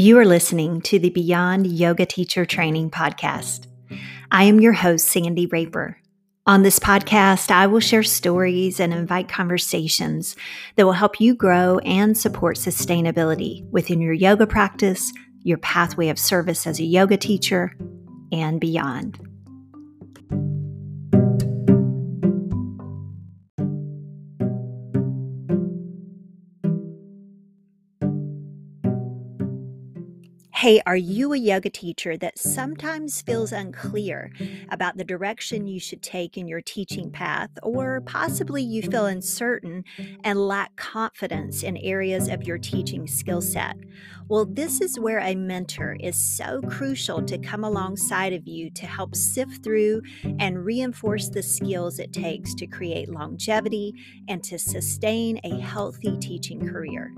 You are listening to the Beyond Yoga Teacher Training Podcast. I am your host, Sandy Raper. On this podcast, I will share stories and invite conversations that will help you grow and support sustainability within your yoga practice, your pathway of service as a yoga teacher, and beyond. Hey, are you a yoga teacher that sometimes feels unclear about the direction you should take in your teaching path, or possibly you feel uncertain and lack confidence in areas of your teaching skill set? Well, this is where a mentor is so crucial to come alongside of you to help sift through and reinforce the skills it takes to create longevity and to sustain a healthy teaching career.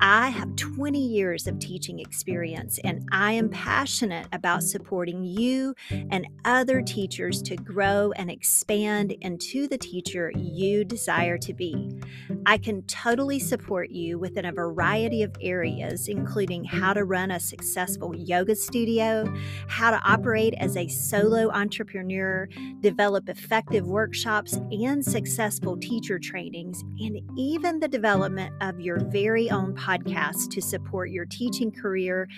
I have 20 years of teaching experience, and I am passionate about supporting you and other teachers to grow and expand into the teacher you desire to be. I can totally support you within a variety of areas, including how to run a successful yoga studio, how to operate as a solo entrepreneur, develop effective workshops and successful teacher trainings, and even the development of your very own podcast to support your teaching career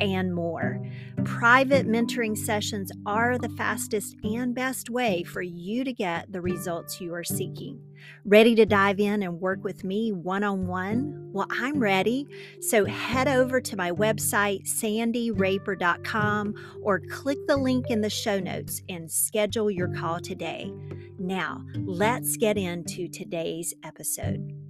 and more. Private mentoring sessions are the fastest and best way for you to get the results you are seeking. Ready to dive in and work with me one on one? Well, I'm ready. So head over to my website, sandyraper.com, or click the link in the show notes and schedule your call today. Now, let's get into today's episode.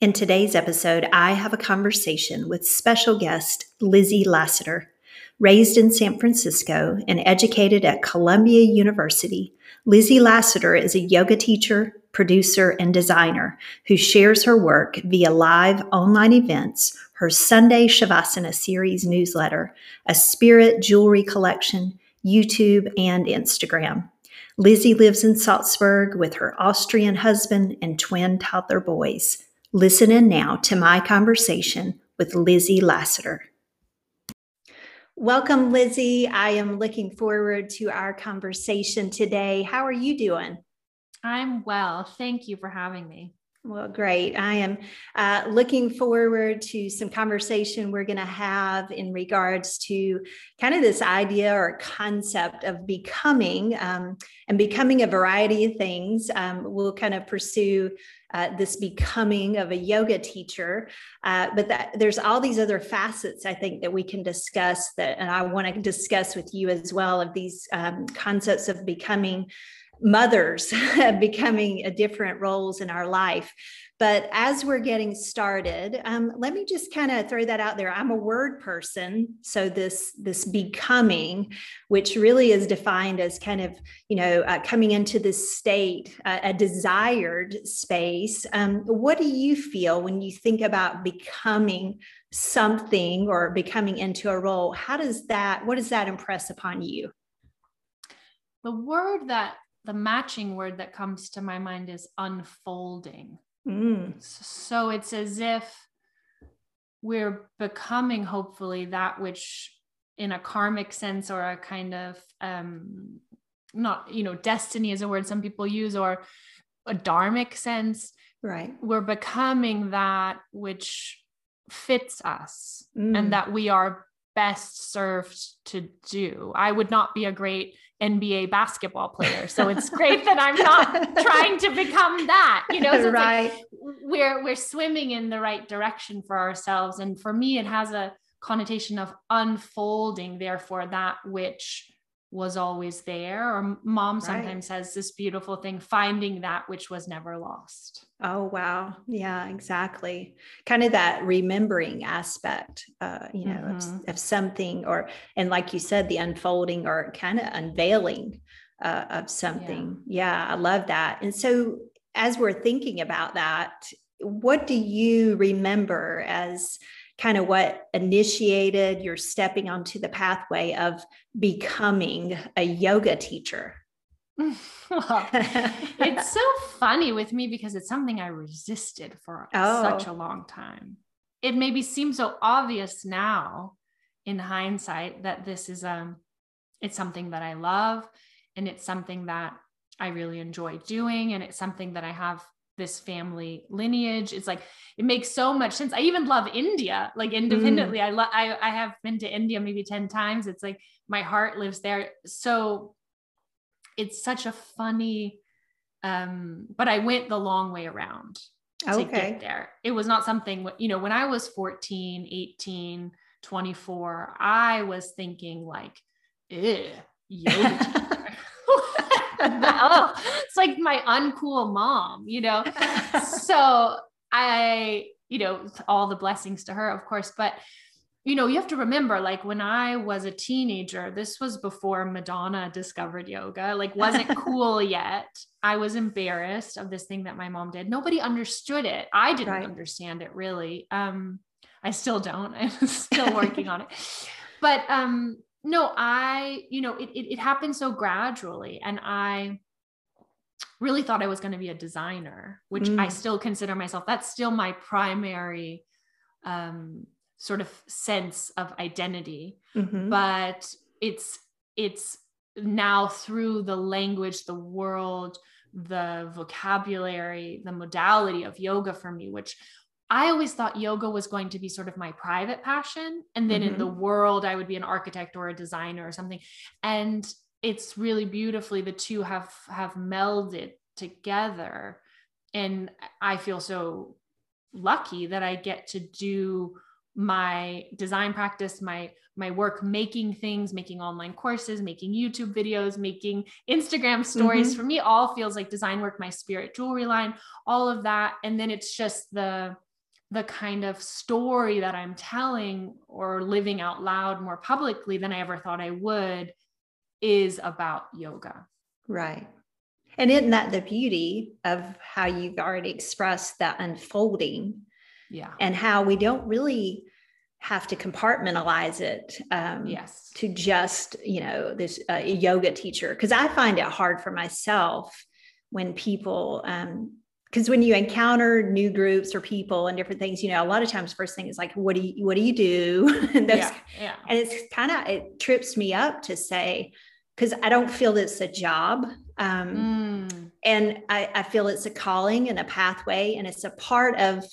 In today's episode, I have a conversation with special guest Lizzie Lassiter. Raised in San Francisco and educated at Columbia University, Lizzie Lassiter is a yoga teacher, producer, and designer who shares her work via live online events, her Sunday Shavasana series newsletter, a spirit jewelry collection, YouTube, and Instagram. Lizzie lives in Salzburg with her Austrian husband and twin toddler boys. Listen in now to my conversation with Lizzie Lassiter. Welcome, Lizzie. I am looking forward to our conversation today. How are you doing? I'm well. Thank you for having me. Well, great. I am uh, looking forward to some conversation we're going to have in regards to kind of this idea or concept of becoming um, and becoming a variety of things. Um, we'll kind of pursue uh, this becoming of a yoga teacher. Uh, but that, there's all these other facets I think that we can discuss that, and I want to discuss with you as well of these um, concepts of becoming mothers, becoming different roles in our life. But as we're getting started, um, let me just kind of throw that out there. I'm a word person, so this this becoming, which really is defined as kind of you know uh, coming into this state, uh, a desired space. Um, what do you feel when you think about becoming something or becoming into a role? How does that? What does that impress upon you? The word that the matching word that comes to my mind is unfolding Mm. So it's as if we're becoming, hopefully, that which in a karmic sense or a kind of um not you know destiny is a word some people use or a dharmic sense right we're becoming that which fits us mm. and that we are best served to do i would not be a great NBA basketball player. So it's great that I'm not trying to become that, you know, so right. Like we're, we're swimming in the right direction for ourselves. And for me, it has a connotation of unfolding, therefore that which was always there. Or mom right. sometimes says this beautiful thing, finding that which was never lost. Oh, wow. Yeah, exactly. Kind of that remembering aspect, uh, you know, mm-hmm. of, of, something, or, and like you said, the unfolding or kind of unveiling uh, of something. Yeah. yeah, I love that. And so, as we're thinking about that, what do you remember as kind of what initiated your stepping onto the pathway of becoming a yoga teacher? well, it's so funny with me because it's something I resisted for oh. such a long time. It maybe seems so obvious now in hindsight that this is um it's something that I love and it's something that I really enjoy doing and it's something that I have this family lineage. It's like it makes so much sense. I even love india like independently. Mm. i love I, I have been to india maybe 10 times. It's like my heart lives there. So it's such a funny um but i went the long way around to okay. get there. It was not something you know when i was 14 18 24 i was thinking like yoga oh, it's like my uncool mom, you know? so I, you know, all the blessings to her, of course, but you know, you have to remember, like when I was a teenager, this was before Madonna discovered yoga, like wasn't cool yet. I was embarrassed of this thing that my mom did. Nobody understood it. I didn't right. understand it really. Um, I still don't. I'm still working on it. But um, no, I, you know, it, it, it happened so gradually. And I really thought I was going to be a designer, which mm. I still consider myself. That's still my primary um, sort of sense of identity. Mm-hmm. But it's, it's now through the language, the world, the vocabulary, the modality of yoga for me, which I always thought yoga was going to be sort of my private passion. And then mm-hmm. in the mm-hmm. world, I would be an architect or a designer or something. And it's really beautifully the two have have melded together. And I feel so lucky that I get to do my design practice, my my work making things, making online courses, making YouTube videos, making Instagram stories. Mm-hmm. For me, all feels like design work, my spirit jewelry line, all of that. And then it's just the the kind of story that I'm telling or living out loud more publicly than I ever thought I would is about yoga. Right. And isn't that the beauty of how you've already expressed that unfolding? Yeah. And how we don't really have to compartmentalize it um, yes to just you know this uh, yoga teacher because i find it hard for myself when people um, because when you encounter new groups or people and different things, you know, a lot of times first thing is like, what do you what do you do? and, those, yeah, yeah. and it's kind of it trips me up to say, because I don't feel it's a job. Um, mm. and I, I feel it's a calling and a pathway, and it's a part of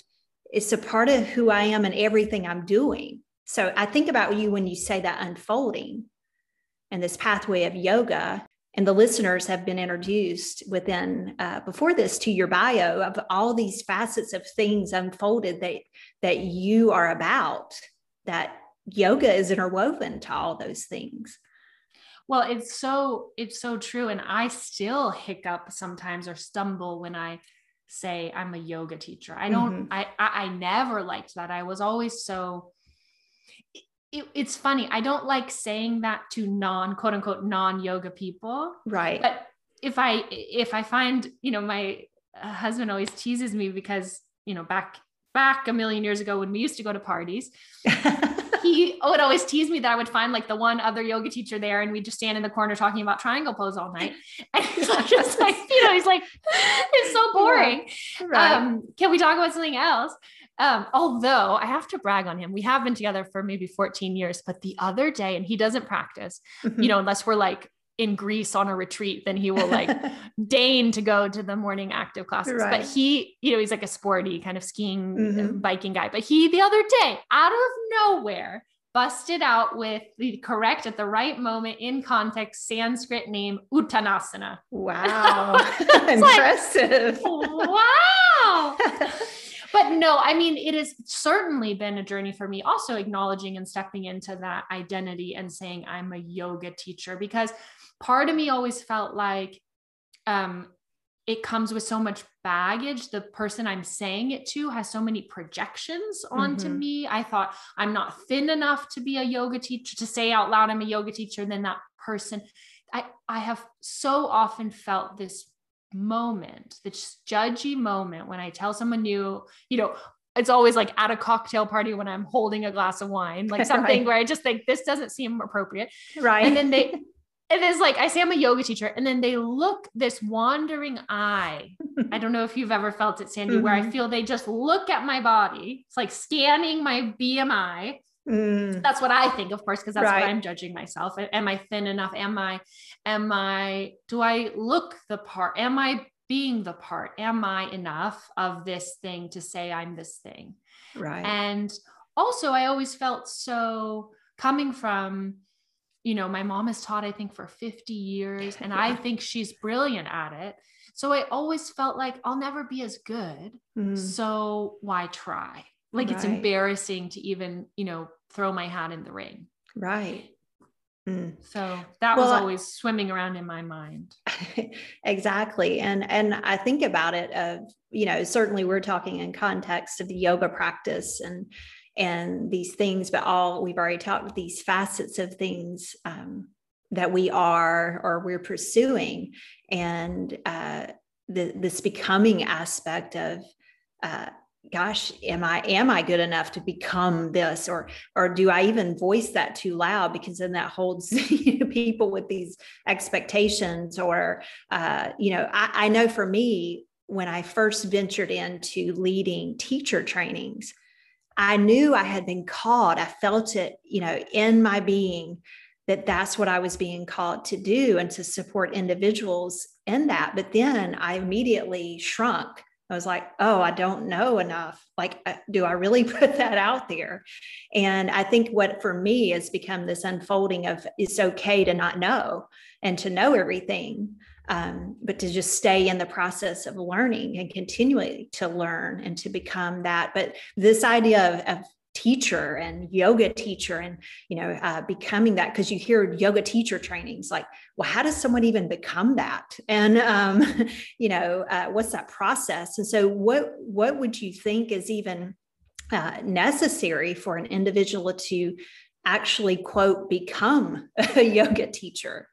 it's a part of who I am and everything I'm doing. So I think about you when you say that unfolding and this pathway of yoga and the listeners have been introduced within uh, before this to your bio of all these facets of things unfolded that that you are about that yoga is interwoven to all those things. Well it's so it's so true. And i still hiccup sometimes or stumble when i say i'm a yoga teacher. I don't mm-hmm. I, I i never liked that. I was always so it, it's funny. I don't like saying that to non quote unquote non yoga people. Right. But if I if I find you know my uh, husband always teases me because you know back back a million years ago when we used to go to parties. he would always tease me that I would find like the one other yoga teacher there and we'd just stand in the corner talking about triangle pose all night. And he's just like, you know, he's like, it's so boring. Right. Um, can we talk about something else? Um, although I have to brag on him, we have been together for maybe 14 years, but the other day, and he doesn't practice, mm-hmm. you know, unless we're like in Greece on a retreat, then he will like deign to go to the morning active classes. Right. But he, you know, he's like a sporty kind of skiing, mm-hmm. biking guy. But he, the other day, out of nowhere, busted out with the correct at the right moment in context Sanskrit name Uttanasana. Wow. Impressive. Like, wow but no, I mean, it has certainly been a journey for me, also acknowledging and stepping into that identity and saying I'm a yoga teacher because part of me always felt like um, it comes with so much baggage. The person I'm saying it to has so many projections onto mm-hmm. me. I thought I'm not thin enough to be a yoga teacher, to say out loud I'm a yoga teacher. and Then that person, I, I have so often felt this moment, this judgy moment when I tell someone new, you know, it's always like at a cocktail party when I'm holding a glass of wine, like something right. where I just think this doesn't seem appropriate. Right. And then they it is like I say I'm a yoga teacher, and then they look this wandering eye. I don't know if you've ever felt it, Sandy, mm-hmm. where I mm-hmm. feel they just look at my body. It's like scanning my BMI. Mm. That's what I think, of course, because that's right. what I'm judging myself. Am I thin enough? Am I, am I, do I look the part? Am I being the part? Am I enough of this thing to say I'm this thing? Right. And also, I always felt so coming from you know, my mom has taught, I think, for 50 years, and yeah. I think she's brilliant at it. So I always felt like I'll never be as good. Mm. So why try? Like right. it's embarrassing to even, you know, throw my hat in the ring. Right. Mm. So that well, was always swimming around in my mind. exactly. And and I think about it of, you know, certainly we're talking in context of the yoga practice and and these things, but all we've already talked these facets of things um, that we are or we're pursuing, and uh, the, this becoming aspect of. Uh, gosh am i am i good enough to become this or or do i even voice that too loud because then that holds people with these expectations or uh, you know I, I know for me when i first ventured into leading teacher trainings I knew I had been called. I felt it, you know, in my being that that's what I was being called to do and to support individuals in that. But then I immediately shrunk. I was like, oh, I don't know enough. Like, do I really put that out there? And I think what for me has become this unfolding of it's okay to not know and to know everything um, but to just stay in the process of learning and continually to learn and to become that. But this idea of, of teacher and yoga teacher and you know uh, becoming that because you hear yoga teacher trainings like well how does someone even become that and um, you know uh, what's that process and so what what would you think is even uh, necessary for an individual to actually quote become a yoga teacher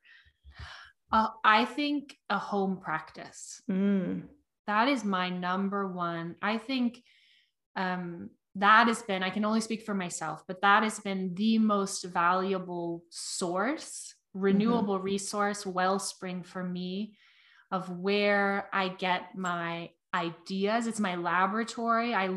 uh, I think a home practice. Mm. That is my number one. I think um, that has been, I can only speak for myself, but that has been the most valuable source, renewable mm-hmm. resource, wellspring for me of where I get my ideas. It's my laboratory. I,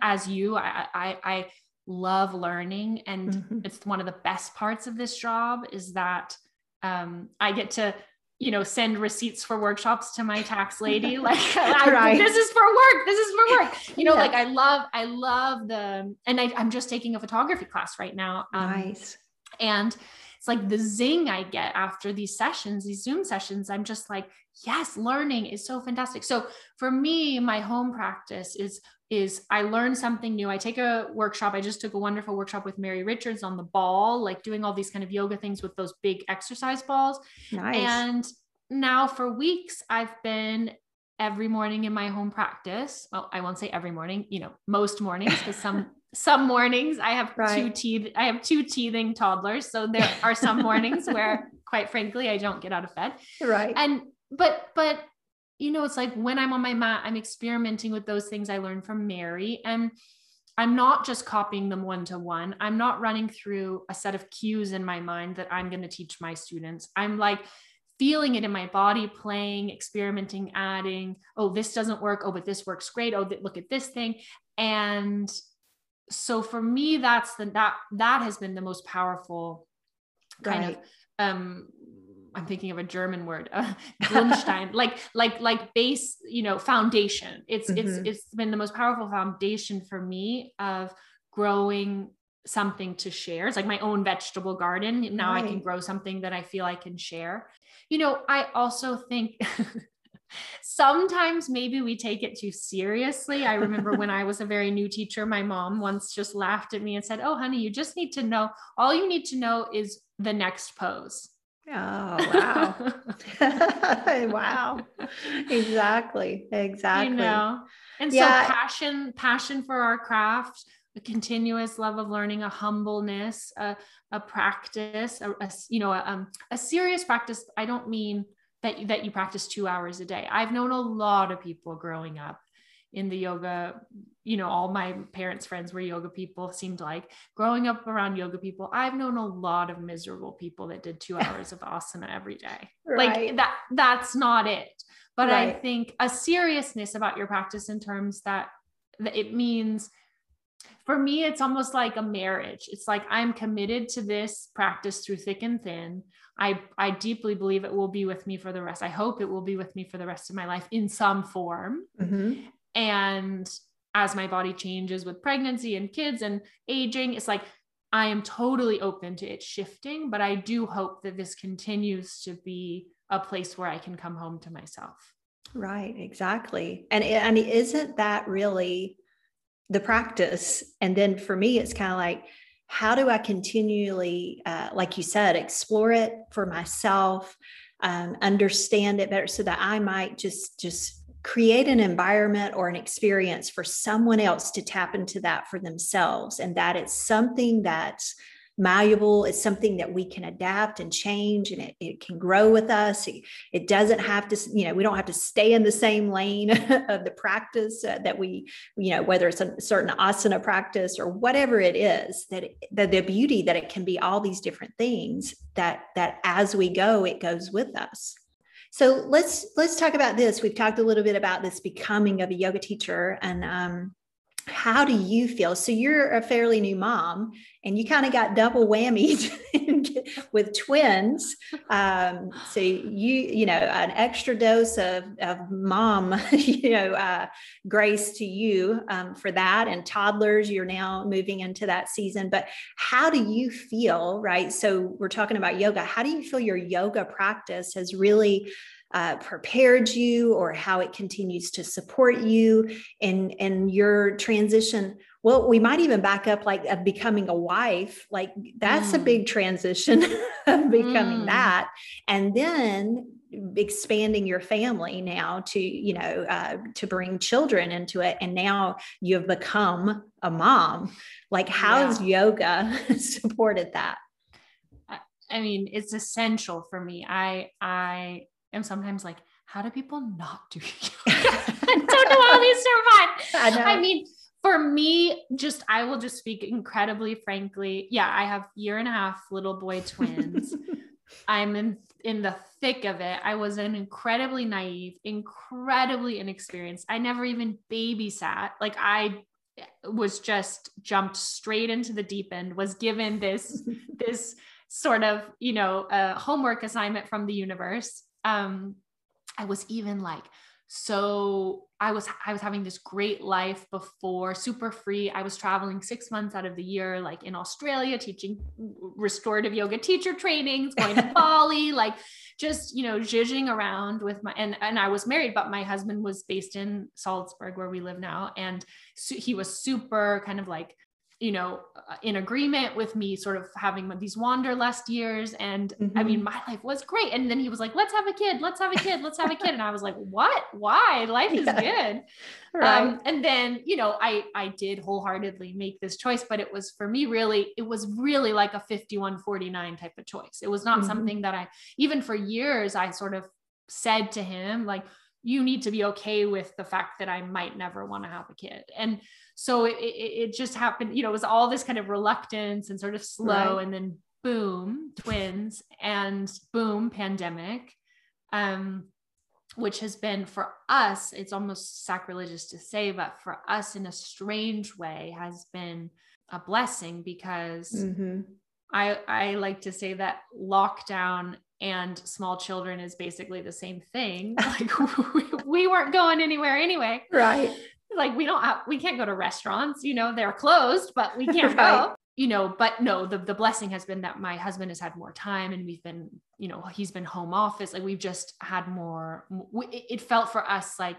as you, I, I, I love learning. And mm-hmm. it's one of the best parts of this job is that um, I get to you know send receipts for workshops to my tax lady like I, this is for work this is for work. You know yeah. like i love i love the and I, am just taking a photography class right now um, nice. and it's like the zing i get after these sessions these zoom sessions i'm just like yes learning is so fantastic so for me my home practice is is I learn something new. I take a workshop. I just took a wonderful workshop with Mary Richards on the ball, like doing all these kind of yoga things with those big exercise balls. Nice. And now for weeks, I've been every morning in my home practice. Well, I won't say every morning, you know, most mornings, because some some mornings I have right. two teeth, I have two teething toddlers. So there are some mornings where, quite frankly, I don't get out of bed. Right. And but but you know, it's like when I'm on my mat, I'm experimenting with those things I learned from Mary. And I'm not just copying them one to one. I'm not running through a set of cues in my mind that I'm going to teach my students. I'm like feeling it in my body, playing, experimenting, adding. Oh, this doesn't work. Oh, but this works great. Oh, th- look at this thing. And so for me, that's the that that has been the most powerful kind right. of um I'm thinking of a German word, uh, Grundstein, like like like base, you know, foundation. It's mm-hmm. it's it's been the most powerful foundation for me of growing something to share. It's like my own vegetable garden. Now right. I can grow something that I feel I can share. You know, I also think sometimes maybe we take it too seriously. I remember when I was a very new teacher, my mom once just laughed at me and said, "Oh, honey, you just need to know all you need to know is the next pose." Oh, wow. wow. Exactly. Exactly. You know, and yeah. so passion, passion for our craft, a continuous love of learning, a humbleness, a, a practice, a, a you know, a, um, a serious practice. I don't mean that, that you practice two hours a day. I've known a lot of people growing up in the yoga you know all my parents friends were yoga people seemed like growing up around yoga people i've known a lot of miserable people that did 2 hours of asana every day right. like that that's not it but right. i think a seriousness about your practice in terms that, that it means for me it's almost like a marriage it's like i'm committed to this practice through thick and thin i i deeply believe it will be with me for the rest i hope it will be with me for the rest of my life in some form mm-hmm. And as my body changes with pregnancy and kids and aging it's like i am totally open to it shifting but i do hope that this continues to be a place where i can come home to myself. Right exactly. And and isn't that really the practice? And then for me it's kind of like how do i continually uh, like you said explore it for myself um, understand it better so that i might just just create an environment or an experience for someone else to tap into that for themselves. And that it's something that's malleable. It's something that we can adapt and change and it, it can grow with us. It, it, doesn't have to you know we don't have to stay in the same lane of the practice uh, that we you know whether it's a certain asana practice or whatever it is that, it, that the beauty that it can be all these different things that that as we go it goes with us so let's let's talk about this. We've talked a little bit about this becoming of a yoga teacher, and um, how do you feel? So you're a fairly new mom, and you kind of got double whammy with twins. Um, so you you know an extra dose of of mom you know uh, grace to you um, for that, and toddlers. You're now moving into that season, but how do you feel? Right. So we're talking about yoga. How do you feel your yoga practice has really uh, prepared you or how it continues to support you in in your transition well we might even back up like of becoming a wife like that's mm. a big transition of becoming mm. that and then expanding your family now to you know uh, to bring children into it and now you have become a mom like how's yeah. yoga supported that I mean, it's essential for me. I I am sometimes like, how do people not do yoga? I don't know how we survive. I, I mean, for me, just I will just speak incredibly frankly. Yeah, I have year and a half little boy twins. I'm in in the thick of it. I was an incredibly naive, incredibly inexperienced. I never even babysat. Like I was just jumped straight into the deep end, was given this this sort of, you know, a homework assignment from the universe um, I was even like, so I was I was having this great life before, super free. I was traveling 6 months out of the year like in Australia teaching restorative yoga teacher trainings, going to Bali, like just, you know, zhuzhing around with my and and I was married but my husband was based in Salzburg where we live now and so he was super kind of like you know, uh, in agreement with me sort of having these wanderlust years. And mm-hmm. I mean, mm-hmm. my life was great. And then he was like, let's have a kid, let's have a kid, let's have a kid. And I was like, what? Why? Life is yeah. good. Right. Um, and then, you know, I, I did wholeheartedly make this choice, but it was for me really, it was really like a 51 49 type of choice. It was not mm-hmm. something that I, even for years, I sort of said to him, like, you need to be okay with the fact that I might never want to have a kid. And so it, it, it, just happened you know it was all this kind of reluctance and sort of slow right. and then boom twins and boom pandemic um which has been for us it's almost sacrilegious to say but for us in a strange way has been a blessing because mm-hmm. i i like to say that lockdown and small children is basically the same thing like we, we weren't going anywhere anyway right like we don't have, we can't go to restaurants, you know, they're closed, but we can't right. go, you know, but no, the, the blessing has been that my husband has had more time and we've been, you know, he's been home office. Like we've just had more, it felt for us like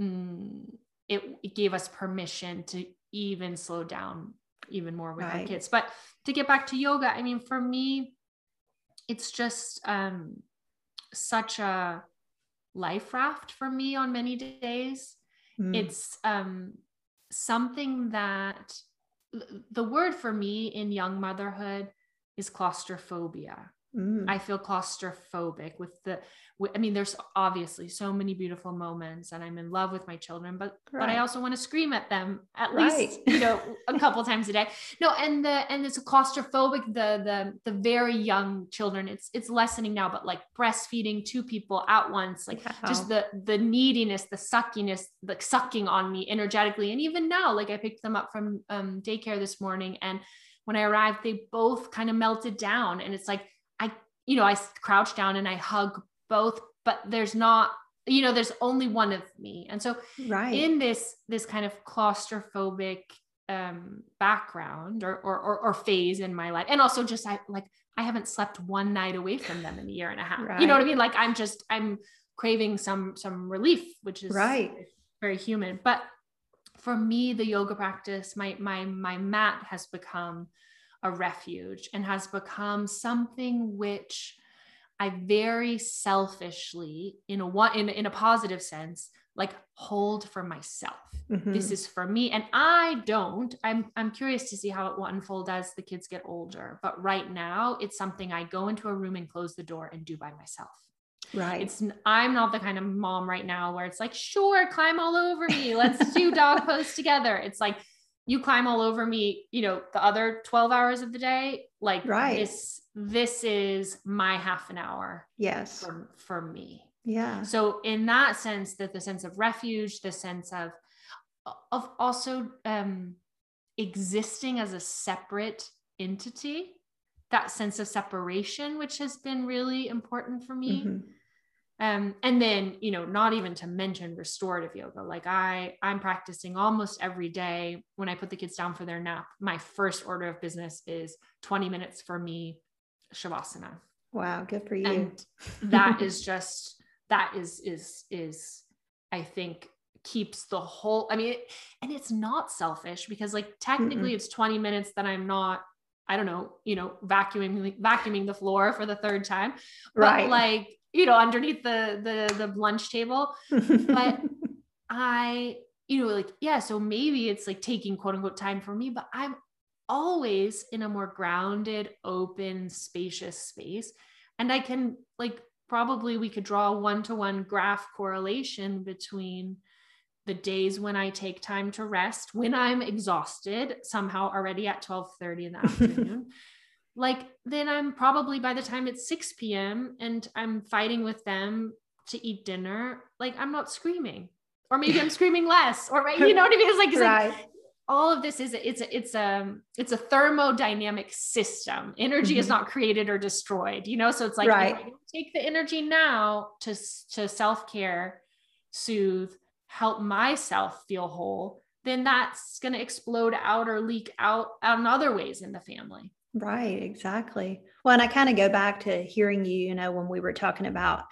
mm, it, it gave us permission to even slow down even more with right. our kids. But to get back to yoga, I mean, for me, it's just um, such a life raft for me on many days Mm. It's um, something that the word for me in young motherhood is claustrophobia. mm. I feel claustrophobic with the I mean, there's obviously so many beautiful moments, and I'm in love with my children, but right. but I also want to scream at them at right. least you know a couple times a day. No, and the and it's a claustrophobic the the the very young children. It's it's lessening now, but like breastfeeding two people at once, like wow. just the the neediness, the suckiness, like sucking on me energetically, and even now, like I picked them up from um, daycare this morning, and when I arrived, they both kind of melted down, and it's like I you know I crouch down and I hug both but there's not you know there's only one of me. And so right. in this this kind of claustrophobic um background or, or or or, phase in my life and also just i like i haven't slept one night away from them in a year and a half. Right. you know what i mean? Like i'm just i'm craving some some relief which is right. very human. But for me the yoga practice my my my mat has become a refuge and has become something which I very selfishly, in a one in, in a positive sense, like hold for myself. Mm-hmm. This is for me. And I don't. I'm I'm curious to see how it will unfold as the kids get older. But right now, it's something I go into a room and close the door and do by myself. Right. It's I'm not the kind of mom right now where it's like, sure, climb all over me. Let's do dog pose together. It's like you climb all over me, you know, the other 12 hours of the day, like right. this, this is my half an hour. Yes. For, for me. Yeah. So in that sense, that the sense of refuge, the sense of, of also um, existing as a separate entity, that sense of separation, which has been really important for me. Mm-hmm um, and then you know not even to mention restorative yoga like i i'm practicing almost every day when i put the kids down for their nap my first order of business is 20 minutes for me shavasana wow good for you and that is just that is is is i think keeps the whole i mean and it's not selfish because like technically Mm-mm. it's 20 minutes that i'm not i don't know you know vacuuming vacuuming the floor for the third time but right like you know, underneath the the the lunch table. But I, you know, like, yeah, so maybe it's like taking quote unquote time for me, but I'm always in a more grounded, open, spacious space. And I can like probably we could draw a one-to-one graph correlation between the days when I take time to rest, when I'm exhausted, somehow already at 12 30 in the afternoon, like then I'm probably by the time it's 6 p.m. and I'm fighting with them to eat dinner, like I'm not screaming. Or maybe I'm screaming less, or right, you know what I mean? It's like, it's right. like all of this is it's a it's a it's a thermodynamic system. Energy mm-hmm. is not created or destroyed, you know. So it's like right. take the energy now to to self care, soothe, help myself feel whole. Then that's going to explode out or leak out in other ways in the family. Right, exactly. Well, and I kind of go back to hearing you, you know, when we were talking about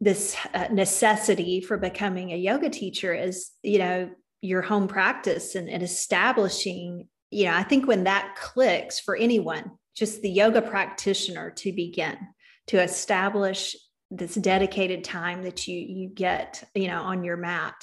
this uh, necessity for becoming a yoga teacher is, you know, your home practice and, and establishing, you know, I think when that clicks for anyone, just the yoga practitioner to begin to establish this dedicated time that you you get, you know, on your mat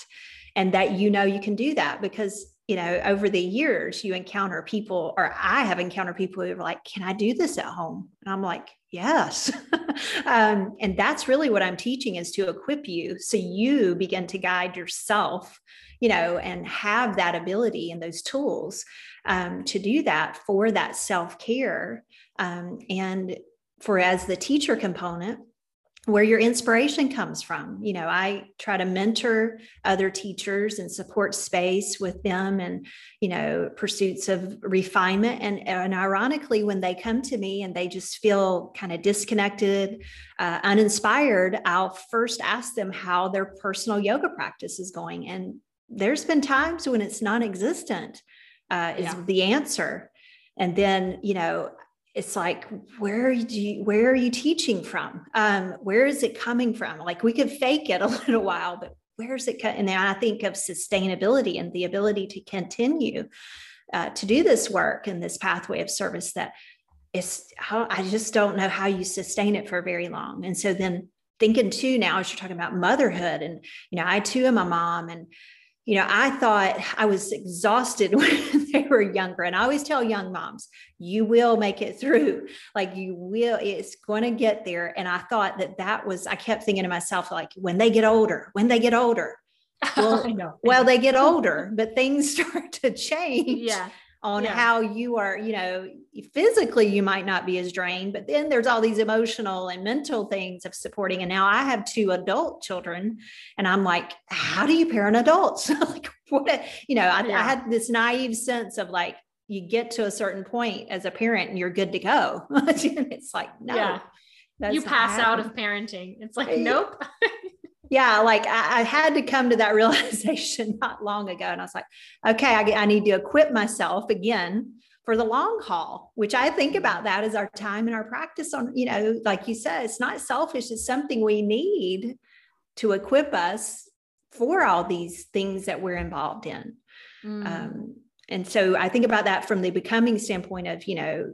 and that you know you can do that because you know, over the years, you encounter people, or I have encountered people who are like, Can I do this at home? And I'm like, Yes. um, and that's really what I'm teaching is to equip you so you begin to guide yourself, you know, and have that ability and those tools um, to do that for that self care. Um, and for as the teacher component, where your inspiration comes from. You know, I try to mentor other teachers and support space with them and, you know, pursuits of refinement. And, and ironically, when they come to me and they just feel kind of disconnected, uh, uninspired, I'll first ask them how their personal yoga practice is going. And there's been times when it's non existent, uh, is yeah. the answer. And then, you know, it's like where are you where are you teaching from? Um, where is it coming from? Like we could fake it a little while but where's it and then i think of sustainability and the ability to continue uh, to do this work and this pathway of service that is i just don't know how you sustain it for very long. And so then thinking too now as you're talking about motherhood and you know i too am a mom and you know, I thought I was exhausted when they were younger. And I always tell young moms, you will make it through. Like you will, it's going to get there. And I thought that that was, I kept thinking to myself, like, when they get older, when they get older. Well, know, well, they get older, but things start to change. Yeah on yeah. how you are, you know, physically you might not be as drained, but then there's all these emotional and mental things of supporting. And now I have two adult children, and I'm like, how do you parent adults? like, what, you know, I, yeah. I had this naive sense of like, you get to a certain point as a parent and you're good to go. it's like, no. Yeah. You pass out of parenting. It's like, nope yeah like I, I, had to come to that realization not long ago and i was like okay I, I, need to equip myself again for the long haul which i think about that as our time and our practice on you know like you said it's not selfish it's something we need to equip us for all these things that we're involved in mm. um, and so i think about that from the becoming standpoint of you know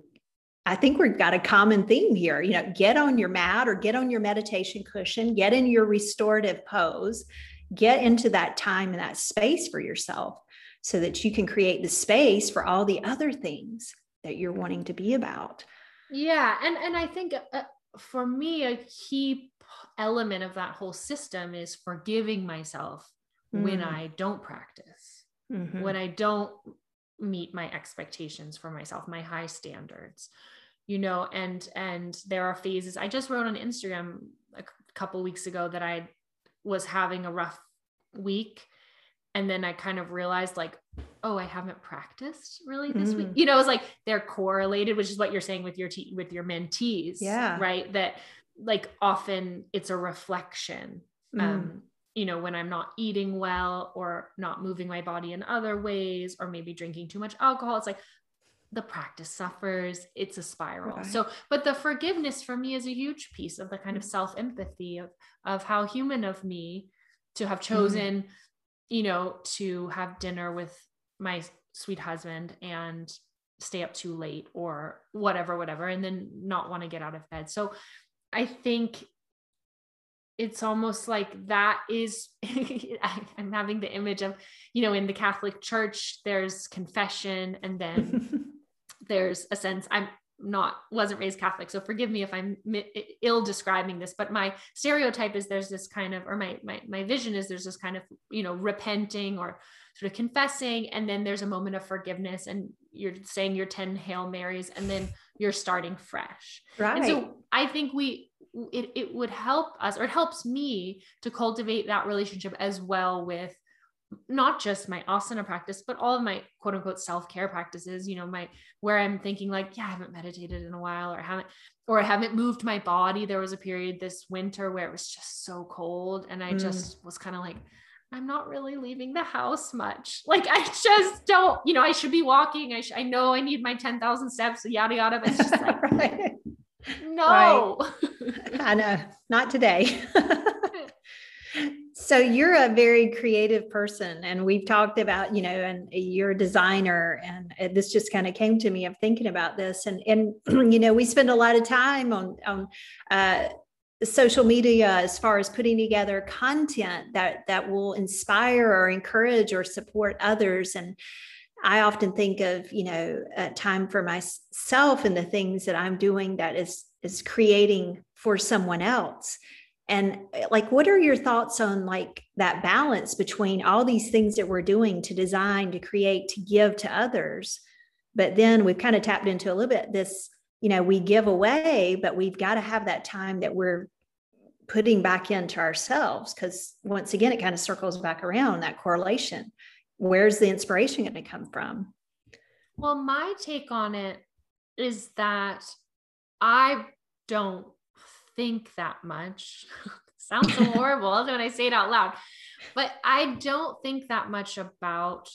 I think we've got a common theme here. You know, get on your mat or get on your meditation cushion, get in your restorative pose, get into that time and that space for yourself so that you can create the space for all the other things that you're wanting to be about. Yeah, and and I think uh, for me a key element of that whole system is forgiving myself mm. when I don't practice. Mm-hmm. When I don't meet my expectations for myself my high standards you know and and there are phases. I just wrote on instagram a couple weeks ago that i was having a rough week. And then i kind of realized like oh i haven't practiced really this mm. week you know it's like they're correlated which is what you're saying with your te- with your mentees yeah. right? That like often it's a reflection mm. um you know, when I'm not eating well or not moving my body in other ways, or maybe drinking too much alcohol, it's like the practice suffers. It's a spiral. Right. So, but the forgiveness for me is a huge piece of the kind of self empathy of, of how human of me to have mm-hmm. chosen, mm-hmm. you know, to have dinner with my sweet husband and stay up too late or whatever, whatever, and then not want to get out of bed. So, I think it's almost like that is i'm having the image of you know in the catholic church there's confession and then there's a sense i'm not wasn't raised catholic so forgive me if i'm ill describing this but my stereotype is there's this kind of or my, my my vision is there's this kind of you know repenting or sort of confessing and then there's a moment of forgiveness and you're saying your 10 hail marys and then you're starting fresh. Right and so i think we it, it would help us or it helps me to cultivate that relationship as well with not just my asana practice but all of my quote unquote self-care practices you know my where i'm thinking like yeah i haven't meditated in a while or I haven't or i haven't moved my body there was a period this winter where it was just so cold and i mm. just was kind of like i'm not really leaving the house much like i just don't you know i should be walking i, sh- I know i need my 10,000 steps yada yada but it's just like right. No right. i know not today. So you're a very creative person and we've talked about you know and you're a designer and this just kind of came to me of thinking about this and and you know we spend a lot of time on on uh, social media as far as putting together content that that will inspire or encourage or support others and i often think of you know time for myself and the things that i'm doing that is is creating for someone else. And eh, like what are your thoughts on like that balance between all these things that we're doing to design to create to give to others? But then we've kind of tapped into a little bit this you know we give away but we've got to have that time that we're putting back into ourselves because once again it kind of circles back around that correlation where's the inspiration going to come from well my take on it is that i don't think that much. Sounds so horrible when I say it out loud. But I don't think that much about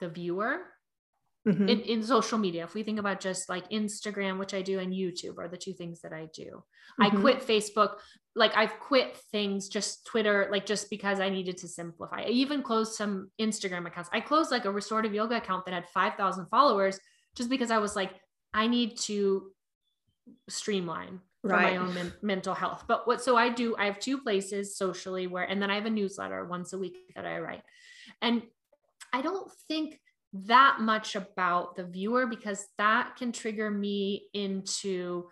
the viewer mm-hmm. in, in social media. If we think about just like Instagram, which I do, and YouTube are the two things that I do. Mm-hmm. I quit Facebook. Like I've quit things, just Twitter, like just because I needed to simplify. I even closed some Instagram accounts. I closed like a restorative yoga account that had 5,000 followers just because I was like, I need to streamline for right. my own men- mental health. But what so I do, I have two places socially where, and then I have a newsletter once a week that I write. And I don't think that much about the viewer because that can trigger me into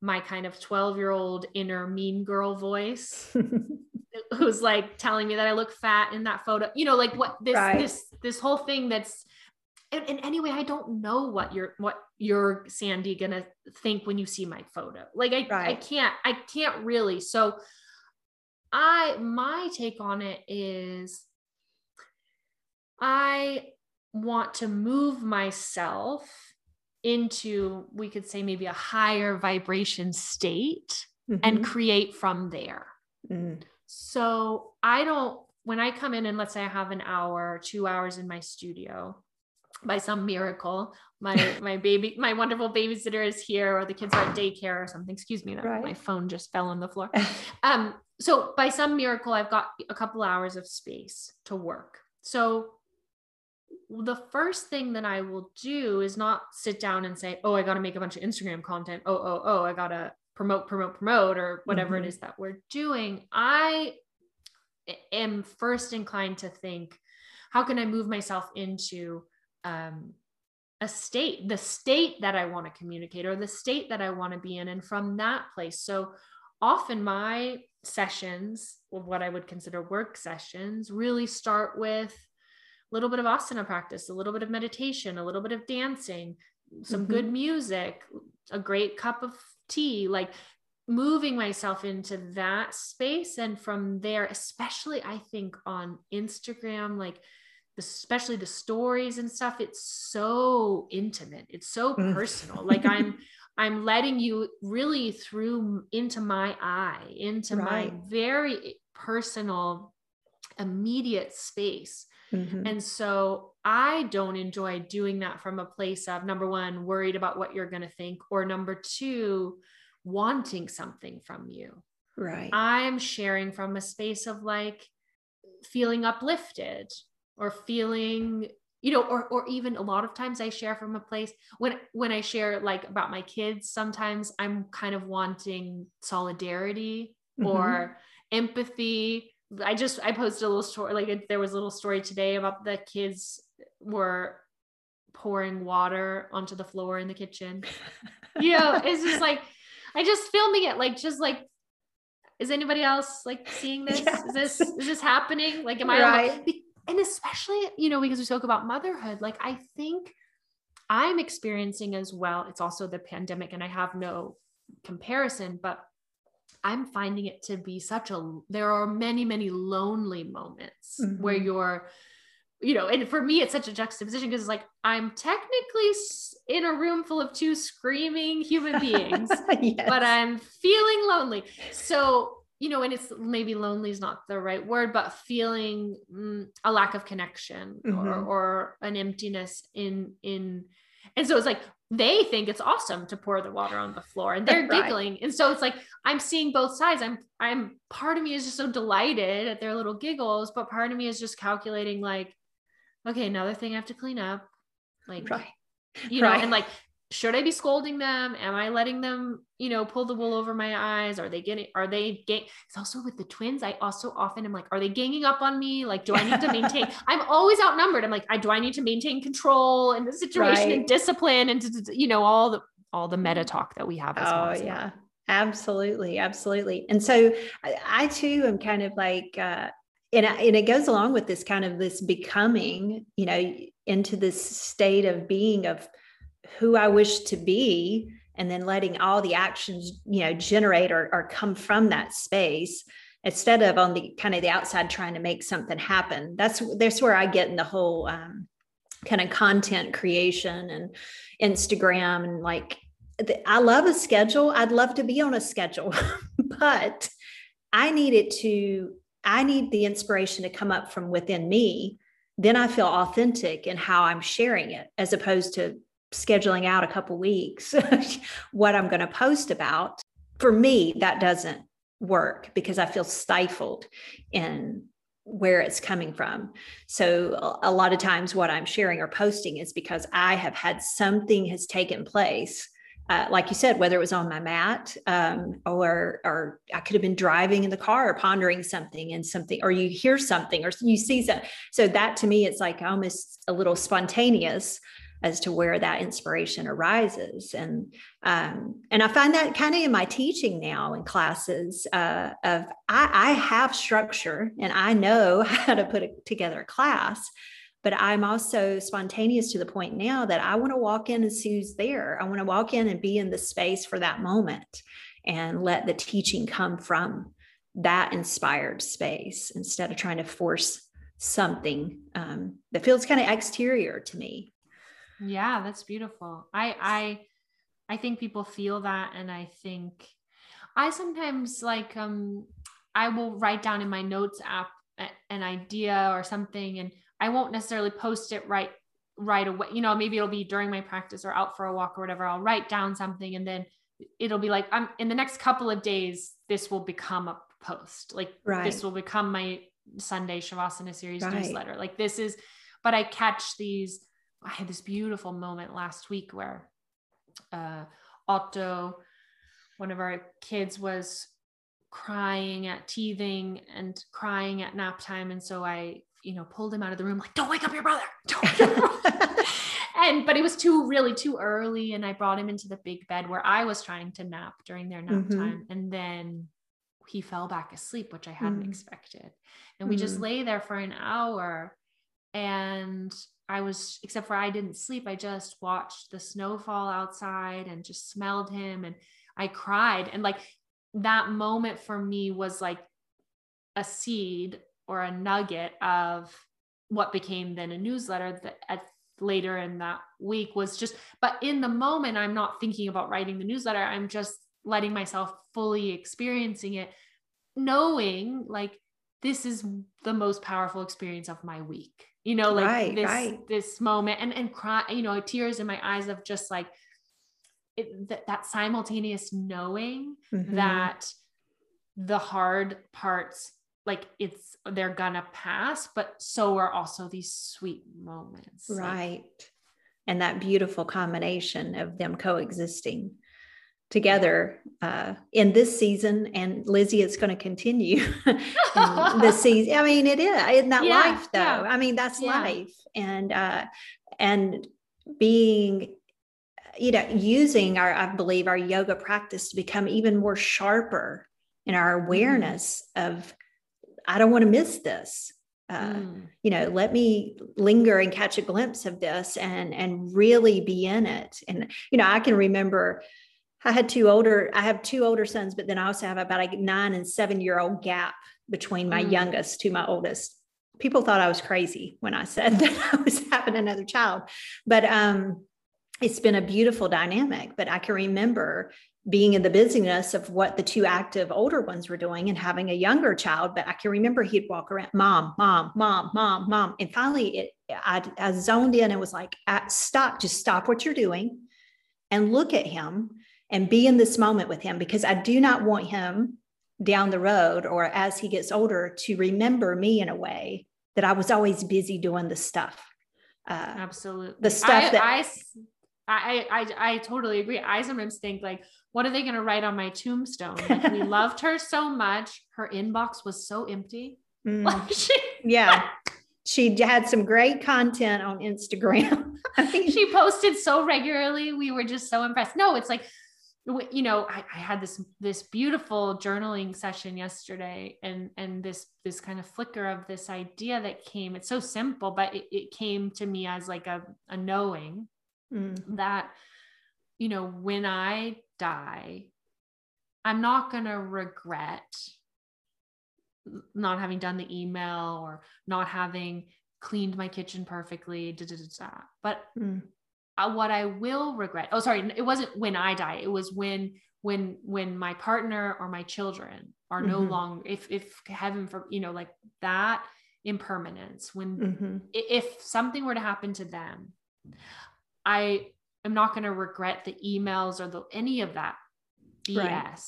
my kind of 12 year old inner mean girl voice who's like telling me that I look fat in that photo. You know, like what this right. this this whole thing that's and, and, anyway, I don't know what you're what you're Sandy gonna think when you see my photo. Like I right. I can't I can't really. So I my take on it is I want to move myself into we could say maybe a higher vibration state mm-hmm. and create from there. Mm. So I don't, when I come in and let's say I have an hour, two hours in my studio, by some miracle, my my baby, my wonderful babysitter is here, or the kids are at daycare or something. Excuse me, right. my phone just fell on the floor. um, so by some miracle, I've got a couple hours of space to work. So the first thing that I will do is not sit down and say, "Oh, I got to make a bunch of Instagram content." Oh, oh, oh, I got to promote, promote, promote, or whatever mm-hmm. it is that we're doing, I am first inclined to think, how can I move myself into um, a state, the state that I want to communicate or the state that I want to be in? And from that place. So often my sessions, what I would consider work sessions, really start with little bit of asana practice, a little bit of meditation, a little bit of dancing, some mm-hmm. good music, a great cup of tea, like moving myself into that space. And from there, especially I think on Instagram, like especially the stories and stuff, it's so intimate. It's so mm. personal. like I'm I'm letting you really through into my eye, into right. my very personal, immediate space. Mm-hmm. And so I don't enjoy doing that from a place of number one, worried about what you're going to think, or number two, wanting something from you. Right. I'm sharing from a space of like feeling uplifted or feeling you know or or even a lot of times i share from a place when when i share like about my kids sometimes i'm kind of wanting solidarity mm-hmm. or empathy I just I posted a little story like there was a little story today about the kids were pouring water onto the floor in the kitchen. you know, it's just like I just filming it like just like is anybody else like seeing this? Yes. Is this is this happening? Like am I right. and especially, you know, because we spoke about motherhood, like I think I'm experiencing as well. It's also the pandemic and I have no comparison, but I'm finding it to be such a, there are many, many lonely moments mm-hmm. where you're, you know, and for me, it's such a juxtaposition because it's like I'm technically in a room full of two screaming human beings, yes. but I'm feeling lonely. So, you know, and it's maybe lonely is not the right word, but feeling mm, a lack of connection mm-hmm. or, or an emptiness in, in, and so it's like they think it's awesome to pour the water on the floor and they're right. giggling. And so it's like I'm seeing both sides. I'm I'm part of me is just so delighted at their little giggles, but part of me is just calculating like, okay, another thing I have to clean up. Like right. you know, and like should I be scolding them? Am I letting them, you know, pull the wool over my eyes? Are they getting, are they gang? It's also with the twins. I also often am like, are they ganging up on me? Like, do I need to maintain? I'm always outnumbered. I'm like, I do I need to maintain control in the situation right. and discipline and, you know, all the, all the meta talk that we have. As oh, well, yeah. Absolutely. Absolutely. And so I, I too am kind of like, uh, and, and it goes along with this kind of this becoming, you know, into this state of being of, who I wish to be and then letting all the actions, you know, generate or, or come from that space instead of on the kind of the outside trying to make something happen. That's that's where I get in the whole um, kind of content creation and Instagram and like I love a schedule. I'd love to be on a schedule, but I need it to I need the inspiration to come up from within me. Then I feel authentic in how I'm sharing it as opposed to scheduling out a couple weeks what I'm going to post about. For me, that doesn't work because I feel stifled in where it's coming from. So a lot of times what I'm sharing or posting is because I have had something has taken place uh, like you said, whether it was on my mat um, or or I could have been driving in the car, pondering something and something, or you hear something or you see something. So that to me, it's like almost a little spontaneous as to where that inspiration arises. And um, and i find that kind of in my teaching now in classes uh, of I, I, have structure and i know how to put it together a class but i'm also spontaneous to the point now that i want to walk in and see who's there. I want to walk in and be in the space for that moment and let the teaching come from that inspired space instead of trying to force something um, that feels kind of exterior to me yeah, that's beautiful. I I I think people feel that and I think I sometimes like um I will write down in my notes app an idea or something and I won't necessarily post it right right away. You know, maybe it'll be during my practice or out for a walk or whatever. I'll write down something and then it'll be like I'm in the next couple of days this will become a post. Like right. this will become my Sunday Shavasana series right. newsletter. Like this is but I catch these I had this beautiful moment last week where uh, Otto, one of our kids, was crying at teething and crying at nap time. And so I, you know, pulled him out of the room, like, don't wake up your brother. don't and, but it was too, really too early. And I brought him into the big bed where I was trying to nap during their nap mm-hmm. time. And then he fell back asleep, which I hadn't mm. expected. And we mm. just lay there for an hour. And I was, except for I didn't sleep, I just watched the snowfall outside and just smelled him and I cried. And like that moment for me was like a seed or a nugget of what became then a newsletter that at later in that week was just but in the moment i'm not thinking about writing the newsletter i'm just letting myself fully experiencing it knowing like this is the most powerful experience of my week you know like right, this right. this moment and and cry you know tears in my eyes of just like it, that, that simultaneous knowing mm-hmm. that the hard parts like it's they're gonna pass but so are also these sweet moments right like, and that beautiful combination of them coexisting together uh, in this season. And Lizzie, it's going to continue this season. I mean, it is in that yeah, life, though. Yeah. I mean, that's yeah. life, and uh, and being you know using our i believe our yoga practice to become even more sharper in our mm-hmm. awareness mm. of i don't want to miss this uh, mm. you know let me linger and catch a glimpse of this and and really be in it and you know i can remember I had two older, I have two older sons, but then I also have about a nine and seven year old gap between my mm. youngest to my oldest. People thought I was crazy when I said that I was having another child, but um, it's been a beautiful dynamic. But I can remember being in the busyness of what the two active older ones were doing and having a younger child. But I can remember he'd walk around, mom, mom, mom, mom, mom. And finally, it I, I zoned in and was like, stop, just stop what you're doing and look at him and be in this moment with him because I do not want him down the road or as he gets older to remember me in a way that I was always busy doing the stuff. Uh, Absolutely. The stuff I, that I, I, I, I totally agree. I sometimes think like, what are they going to write on my tombstone? Like, we loved her so much. Her inbox was so empty. Mm. Like she, yeah. She had some great content on Instagram. I think she posted so regularly. We were just so impressed. No, it's like you know I, I, had this this beautiful journaling session yesterday and and this this kind of flicker of this idea that came. It's so simple but it, it came to me as like a, a knowing mm. that you know when i die i'm not going to regret not having done the email or not having cleaned my kitchen perfectly da, da, da, but mm uh, what I will regret. Oh, sorry, it wasn't when I die. It was when when when my partner or my children are mm-hmm. no longer. If if heaven for you know like that impermanence when mm-hmm. if something were to happen to them i am not going to regret the emails or the any of that bs right.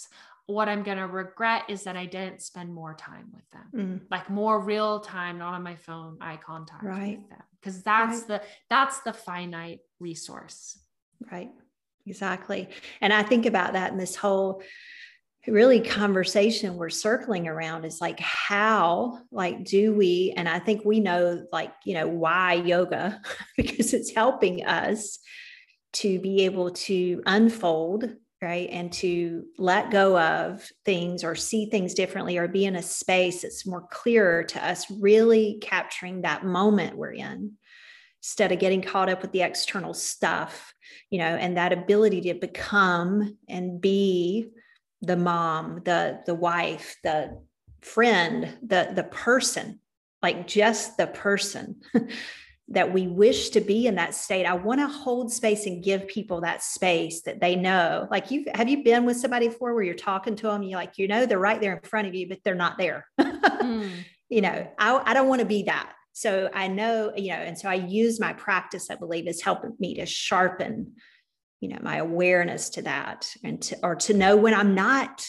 What i'm going to regret is that i didn't spend more time with them mm. like more real time not on my phone eye contact right. with them because that's right. the that's the finite resource right exactly. And I think about that in this whole really conversation we're circling around is like how like do we and i think we know like you know why yoga because it's helping us to be able to unfold right? And to let go of things or see things differently or be in a space that's more clearer to us really capturing that moment we're in instead of getting caught up with the external stuff you know and that ability to become and be the mom the the wife the friend the the person like just the person that we wish to be in that state. I want to hold space and give people that space that they know. Like you have you been with somebody before where you're talking to them you're like you know they're right there in front of you but they're not there? Mm. you know I, I don't want to be that. So i know you know and so i use my practice i believe is helping me to sharpen you know my awareness to that and to or to know when i'm not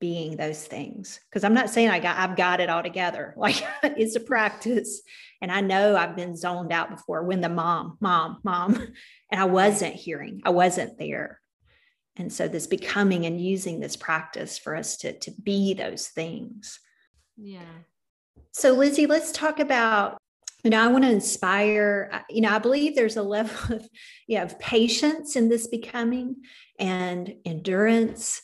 being those things. Because i'm not saying i got i've got it all together. Like it's a practice and i know i've been zoned out before when the mom mom mom and i wasn't hearing i wasn't there. And so this becoming and using this practice for us to to be those things. Yeah. So lizzie let's talk about you know i want to inspire uh, you know i believe there's a level of you know, of patience in this becoming and endurance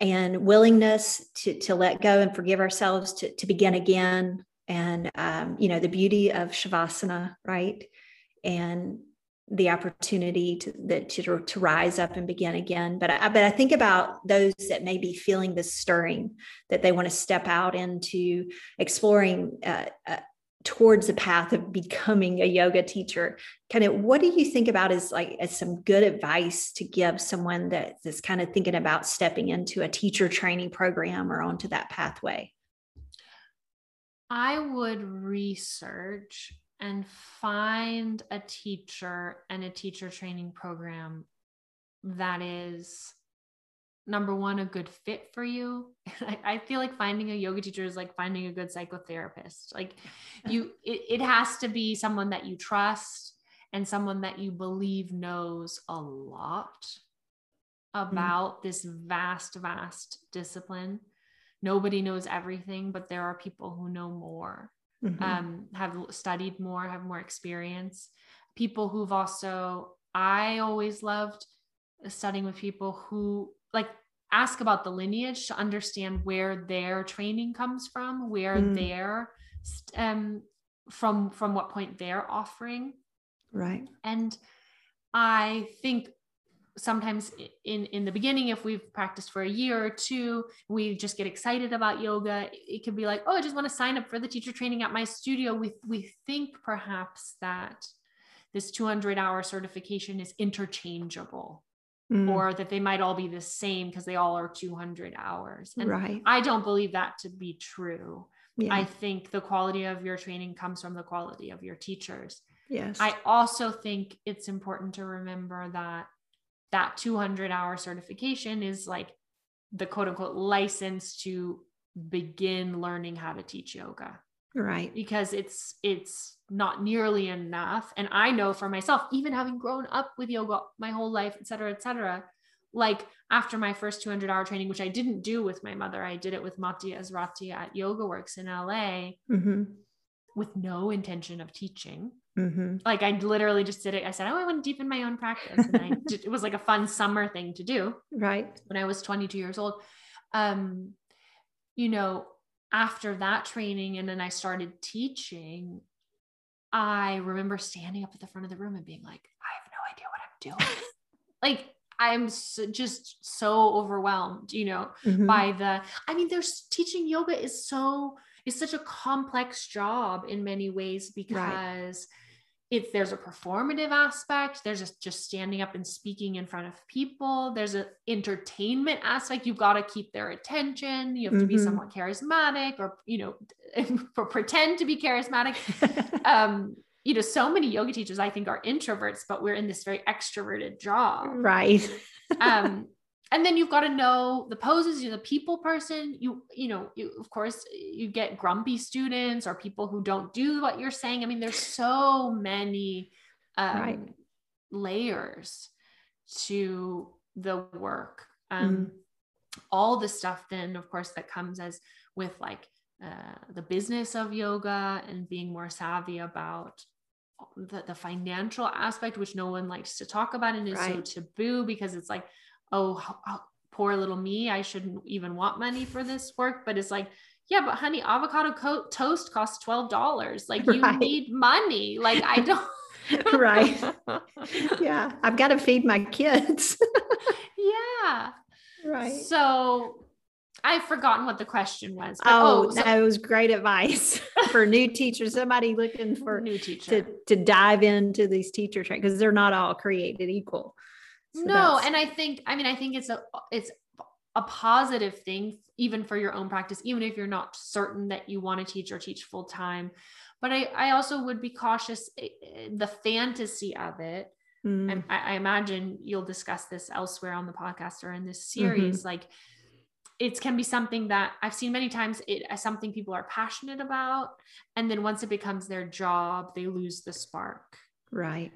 and willingness to, to let go and forgive ourselves to, to begin again and um, you know the beauty of shavasana right? And the opportunity to, the, to, to rise up and begin again. But I, but I think about those that may be feeling this stirring, that they want to step out into exploring uh, uh, towards the path of becoming a yoga teacher. Kind of what do you think about as like as some good advice to give someone that is kind of thinking about stepping into a teacher training program or onto that pathway i would research and find a teacher and a teacher training program that is number one a good fit for you I, I, feel like finding a yoga teacher is like finding a good psychotherapist like you it, it has to be someone that you trust and someone that you believe knows a lot mm-hmm. about mm-hmm. this vast vast discipline nobody knows everything but there are people who know more mm-hmm. um, have studied more have more experience people who've also i always loved studying with people who like ask about the lineage to understand where their training comes from where mm. they're um from from what point they're offering right and i think sometimes in in the beginning if we've practiced for a year or two we just get excited about yoga it could be like oh i just want to sign up for the teacher training at my studio we we think perhaps that this 200 hour certification is interchangeable mm. or that they might all be the same because they all are 200 hours. And right. I don't believe that to be true. Yeah. I think the quality of your training comes from the quality of your teachers. Yes. I also think it's important to remember that that 200 hour certification is like the quote unquote license to begin learning how to teach yoga. Right. Because it's it's not nearly enough. And i know for myself even having grown up with yoga my whole life et cetera et cetera like after my first 200 hour training which i didn't do with my mother i did it with Maty Ezraty at YogaWorks in la mm-hmm. With no intention of teaching mm-hmm. like i literally just did it i said oh i want to deepen my own practice and I did, it was like a fun summer thing to do right when i was 22 years old um you know after that training and then I started teaching, I remember standing up at the front of the room and being like, I have no idea what I'm doing. like I'm so, just so overwhelmed, you know, mm-hmm. by the I mean there's teaching yoga is so is such a complex job in many ways because right if there's a performative aspect there's just, just standing up and speaking in front of people. There's an entertainment aspect. You've got to keep their attention. You have to mm-hmm. be somewhat charismatic or you know for pretend to be charismatic. Um you know so many yoga teachers i think are introverts but we're in this very extroverted job. Right. Um and then you've got to know the poses you're the people person you you know you of course you get grumpy students or people who don't do what you're saying i mean there's so many um, right. layers to the work. Um, mm. All the stuff, then, of course, that comes as with like uh, the business of yoga and being more savvy about the, the financial aspect, which no one likes to talk about and is right. so taboo because it's like, oh, poor little me, I shouldn't even want money for this work. But it's like, yeah, but honey, avocado co- toast costs $12. Like you right. need money. Like I don't. right. Yeah. I've got to feed my kids. yeah. Right. So I've forgotten what the question was. oh, oh so- that was great advice for new teachers. Somebody looking for new teacher to, to dive into these teacher training because they're not all created equal. No, and I think I mean I think it's a it's a positive thing even for your own practice, even if you're not certain that you want to teach or teach full time. But I I also would be cautious eh, eh, the fantasy of it. Mm. I, I, imagine you'll discuss this elsewhere on the podcast or in this series. Mm-hmm. Like it can be something that I've seen many times it as something people are passionate about. And then once it becomes their job, they lose the spark. Right.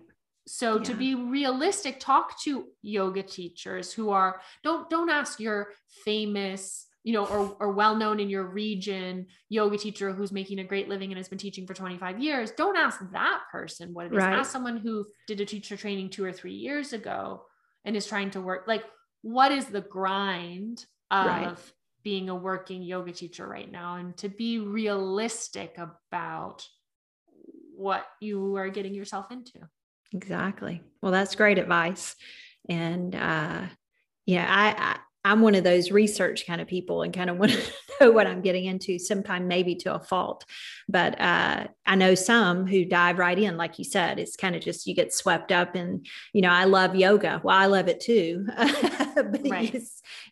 So yeah. to be realistic, talk to yoga teachers who are don't don't ask your famous, you know, or, or well-known in your region yoga teacher who's making a great living and has been teaching for 25 years. Don't ask that person what it is. Right. Ask someone who did a teacher training two or three years ago and is trying to work like what is the grind of right. being a working yoga teacher right now and to be realistic about what you are getting yourself into. Exactly. Well, that's great advice. And uh, yeah, I, I am one of those research kind of people and kind of want to know what I'm getting into, sometime maybe to a fault. But uh, I know some who dive right in, like you said, it's kind of just you get swept up and, you know, I love yoga. Well, I love it too. but right.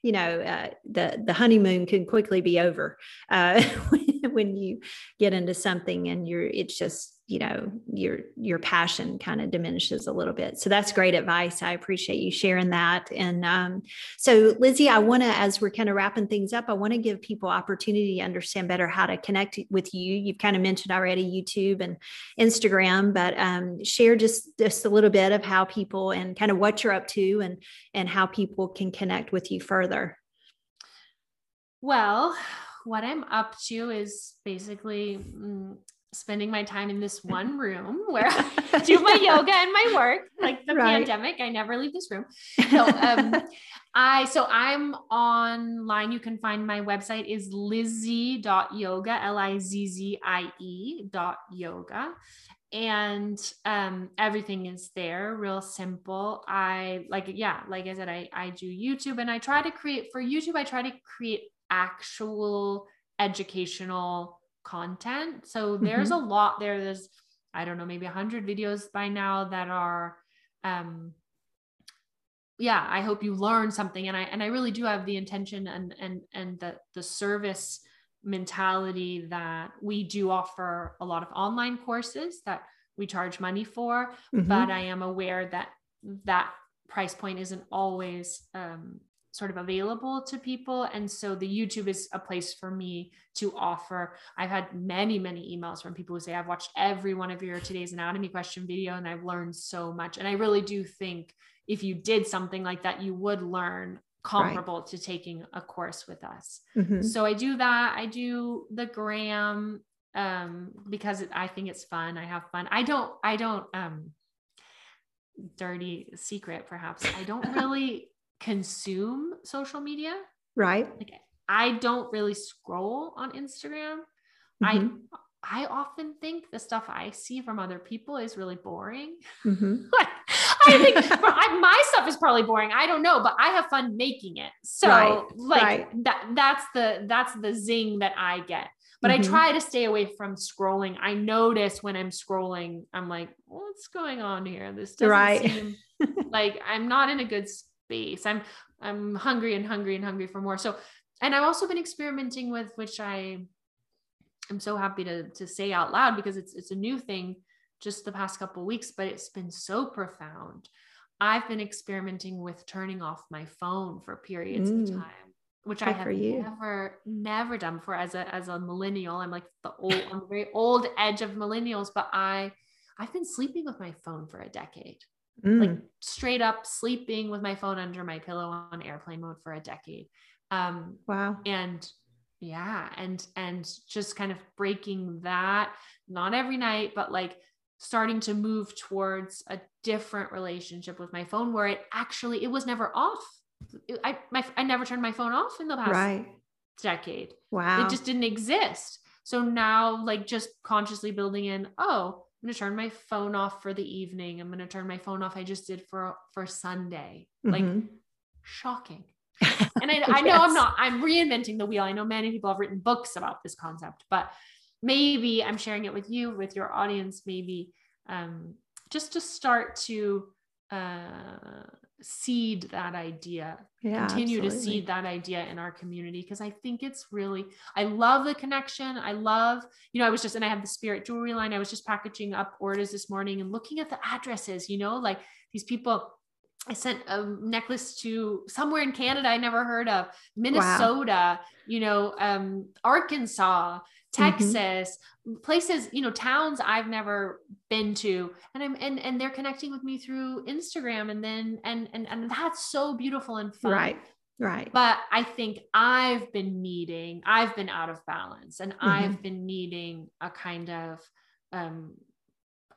you know, uh, the, the honeymoon can quickly be over uh, when you get into something and you're, it's just, you know your your passion kind of diminishes a little bit. So that's great advice. I appreciate you sharing that. And um, so lizzie i want to as we're kind of wrapping things up i want to give people opportunity to understand better how to connect with you. You've kind of mentioned already youtube and instagram but um, share just just a little bit of how people and kind of what you're up to and and how people can connect with you further. Well what I'm up to is basically mm, spending my time in this one room where I do my yoga and my work. Like the right. pandemic, I never leave this room. So, um, I so I'm online. You can find my website is lizzie.yoga, L-I-Z-Z-I-E dot yoga. And um, everything is there, real simple. I like, yeah, like I said, I, I do YouTube and I try to create for YouTube, I try to create actual educational content. So there's mm-hmm. a lot there. There's, I don't know, maybe a hundred videos by now that are, um, yeah, I hope you learn something. And I, and I really do have the intention and, and, and the, the service mentality that we do offer a lot of online courses that we charge money for, mm-hmm. but I am aware that that price point isn't always um, sort of available to people. And so the YouTube is a place for me to offer. I've had many, many emails from people who say, I've watched every one of your today's anatomy question video and I've learned so much. And I really do think if you did something like that, you would learn comparable right. to taking a course with us. Mm-hmm. So I do that. I do the gram um, because I think it's fun. I have fun. I don't, I don't, um, dirty secret perhaps. I don't really consume social media. Right. Like I don't really scroll on Instagram. Mm-hmm. I I often think the stuff I see from other people is really boring. Mm-hmm. I think I, my stuff is probably boring. I don't know, but I have fun making it. So right. like right. that that's the that's the zing that I get. But mm-hmm. I try to stay away from scrolling. I notice when I'm scrolling, I'm like, what's going on here? This doesn't right. seem like I'm not in a good space. I'm I'm hungry and hungry and hungry for more. So, and I've also been experimenting with which I I'm so happy to to say out loud because it's it's a new thing just the past couple weeks, but it's been so profound. I've been experimenting with turning off my phone for periods mm. of time, which Good I have never, never done before as a as a millennial. I'm like the old, I'm the very old edge of millennials, but I I've been sleeping with my phone for a decade. Mm. like straight up sleeping with my phone under my pillow on airplane mode for a decade. Um, wow. And yeah, and and just kind of breaking that, not every night, but like starting to move towards a different relationship with my phone where it actually it was never off. I my I never turned my phone off in the past right. decade. Wow. It just didn't exist. So now like just consciously building in, oh, I'm going to turn my phone off for the evening. I'm going to turn my phone off. I just did for for Sunday. Mm-hmm. Like shocking. And I, I know. I'm not, I'm reinventing the wheel. I know many people have written books about this concept, but maybe I'm sharing it with you, with your audience, maybe um, just to start to uh, seed that idea yeah, continue absolutely. to seed that idea in our community because i think it's really i love the connection i love you know i was just and i have the spirit jewelry line i was just packaging up orders this morning and looking at the addresses you know like these people I sent a necklace to somewhere in Canada I never heard of, Minnesota, wow. you know, um, Arkansas. Texas, mm-hmm. places, you know, towns I've never been to. And I'm and and they're connecting with me through Instagram and then and and and that's so beautiful and fun. Right. Right. But I think I've been needing, I've been out of balance and mm-hmm. I've been needing a kind of um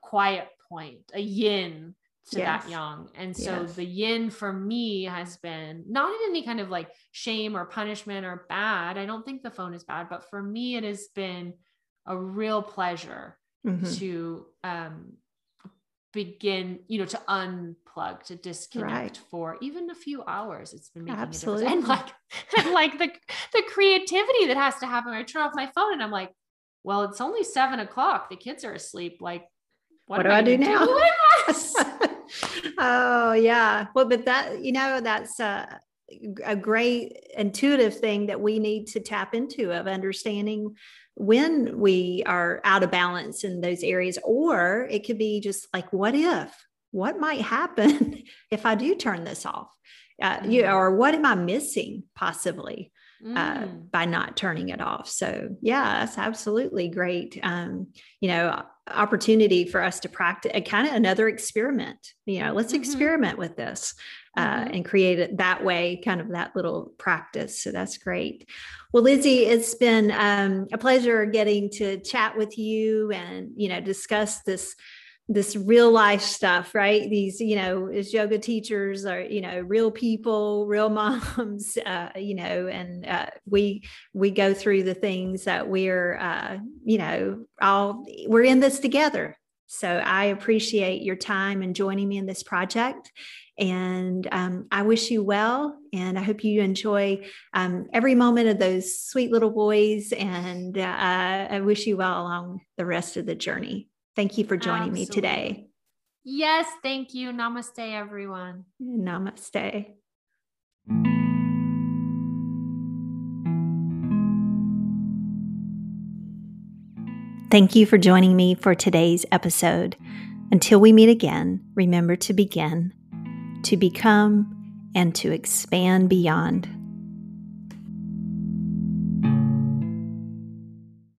quiet point, a yin to yes. that yang. And so yes. the yin for me has been not in any kind of like shame or punishment or bad. I don't think the phone is bad, but for me, it has been a real pleasure mm-hmm. to um, begin, you know, to unplug, to disconnect right. for even a few hours. It's been making Absolutely. a difference. And like, and like the the creativity that has to happen. I turn off my phone and I'm like, well, it's only seven o'clock. The kids are asleep. Like, what, what do I, I do now? oh yeah. Well, but that you know that's a, a great intuitive thing that we need to tap into of understanding when we are out of balance in those areas, or it could be just like, what if? What might happen if I do turn this off? Uh, you mm-hmm. or what am I missing possibly? Uh, mm. by not turning it off. So yeah, that's absolutely great. Um, you know, opportunity for us to practice a kind of another experiment. You know, let's mm-hmm. experiment with this uh, mm-hmm. and create it that way, kind of that little practice. So that's great. Well, Lizzie, it's been um, a pleasure getting to chat with you and you know discuss this this real life stuff, right? These, you know, as yoga teachers are, you know, real people, real moms, uh, you know, and uh, we we go through the things that we're, uh, you know, all we're in this together. So I appreciate your time and joining me in this project. And um, I wish you well, and I hope you enjoy um, every moment of those sweet little boys. And uh, I wish you well along the rest of the journey. Thank you for joining Absolutely. me today. Yes, thank you. Namaste, everyone. Namaste. Thank you for joining me for today's episode. Until we meet again, remember to begin, to become, and to expand beyond.